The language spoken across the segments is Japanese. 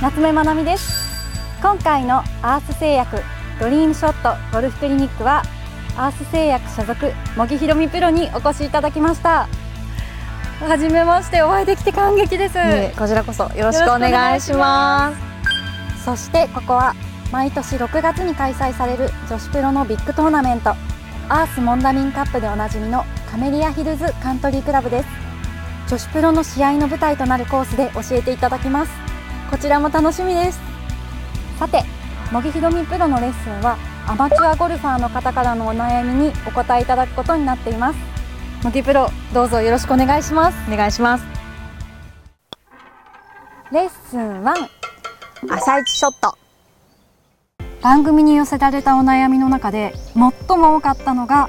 夏目まなみです。今回のアース製薬ドリームショットゴルフクリニックはアース製薬所属茂木宏美プロにお越しいただきました。初めましてお会いできて感激です、こちらこそよろしくお願いします。そしてここは毎年6月に開催される女子プロのビッグトーナメントアースモンダミンカップでおなじみのカメリアヒルズカントリークラブです。女子プロの試合の舞台となるコースで教えていただきますこちらも楽しみです。さて茂木ひろみプロのレッスンはアマチュアゴルファーの方からのお悩みにお答えいただくことになっています。茂木プロどうぞよろしくお願いします。お願いします。レッスン1朝一ショット。番組に寄せられたお悩みの中で最も多かったのが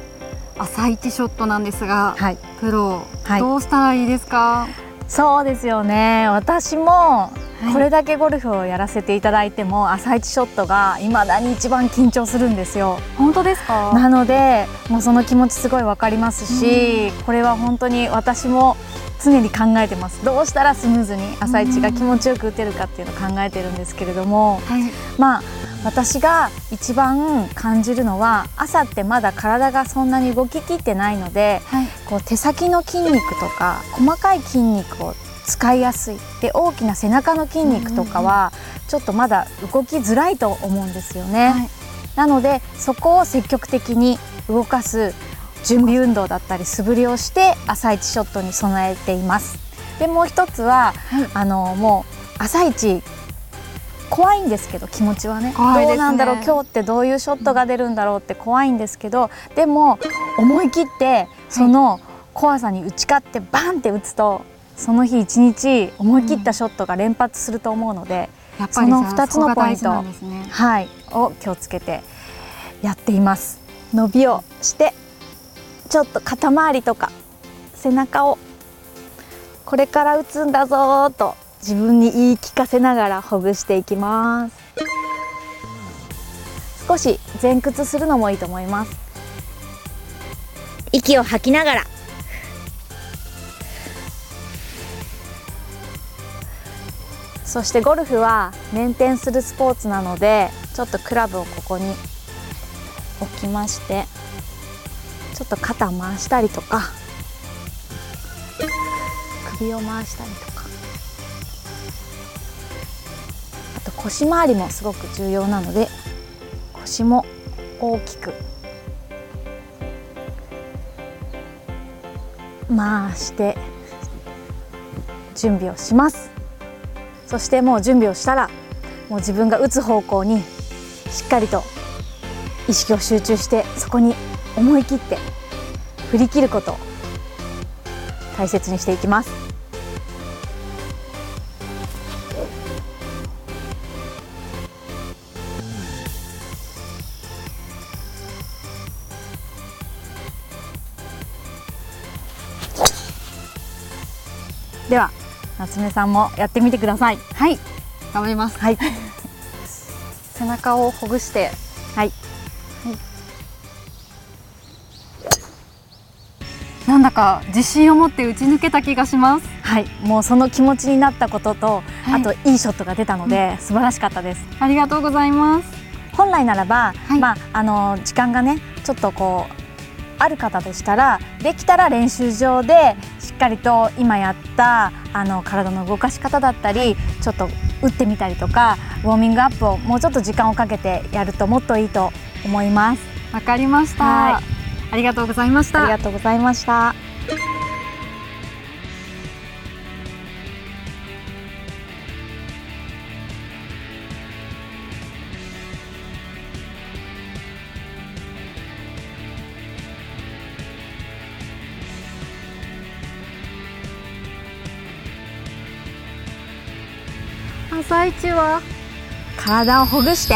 朝一ショットなんですが、はい、プロ、はい、どうしたらいいですか？そうですよね。私もこれだけゴルフをやらせていただいても朝一ショットが未だに一番緊張するんですよ。本当ですか？なのでもうその気持ちすごいわかりますし、うん、これは本当に私も常に考えてます。どうしたらスムーズに朝一が気持ちよく打てるかっていうのを考えてるんですけれども、はい、まあ私が一番感じるのは朝ってまだ体がそんなに動ききってないので、はい、こう手先の筋肉とか細かい筋肉を使いやすい。で大きな背中の筋肉とかはちょっとまだ動きづらいと思うんですよね。はい、なのでそこを積極的に動かす準備運動だったり素振りをして朝一ショットに備えています。でもう一つは、はい、あのもう朝一怖いんですけど気持ちはね、ね、どうなんだろう今日ってどういうショットが出るんだろうって怖いんですけどでも思い切ってその怖さに打ち勝ってバンって打つとその日一日思い切ったショットが連発すると思うので、うん、その2つのポイント、ね、はい、を気をつけてやっています。伸びをしてちょっと肩周りとか背中をこれから打つんだぞと自分に言い聞かせながらほぐしていきます。少し前屈するのもいいと思います。息を吐きながら。そしてゴルフはメンテンするスポーツなのでちょっとクラブをここに置きましてちょっと肩回したりとか首を回したりとか腰回りもすごく重要なので腰も大きく。回して準備をします。そしてもう準備をしたらもう自分が打つ方向にしっかりと意識を集中してそこに思い切って振り切ることを大切にしていきます。では夏目さんもやってみてください。はい。頑張ります。はい。背中をほぐして。はい、はい、なんだか自信を持って打ち抜けた気がします。はい。もうその気持ちになったことと、はい、あといいショットが出たので、うん、素晴らしかったです。ありがとうございます。本来ならば、はい、まああの時間がねちょっとこうある方でしたらできたら練習場でかりと今やったあの体の動かし方だったりちょっと打ってみたりとかウォーミングアップをもうちょっと時間をかけてやるともっといいと思います。わかりました、ありがとうございました。ありがとうございました朝一は体をほぐして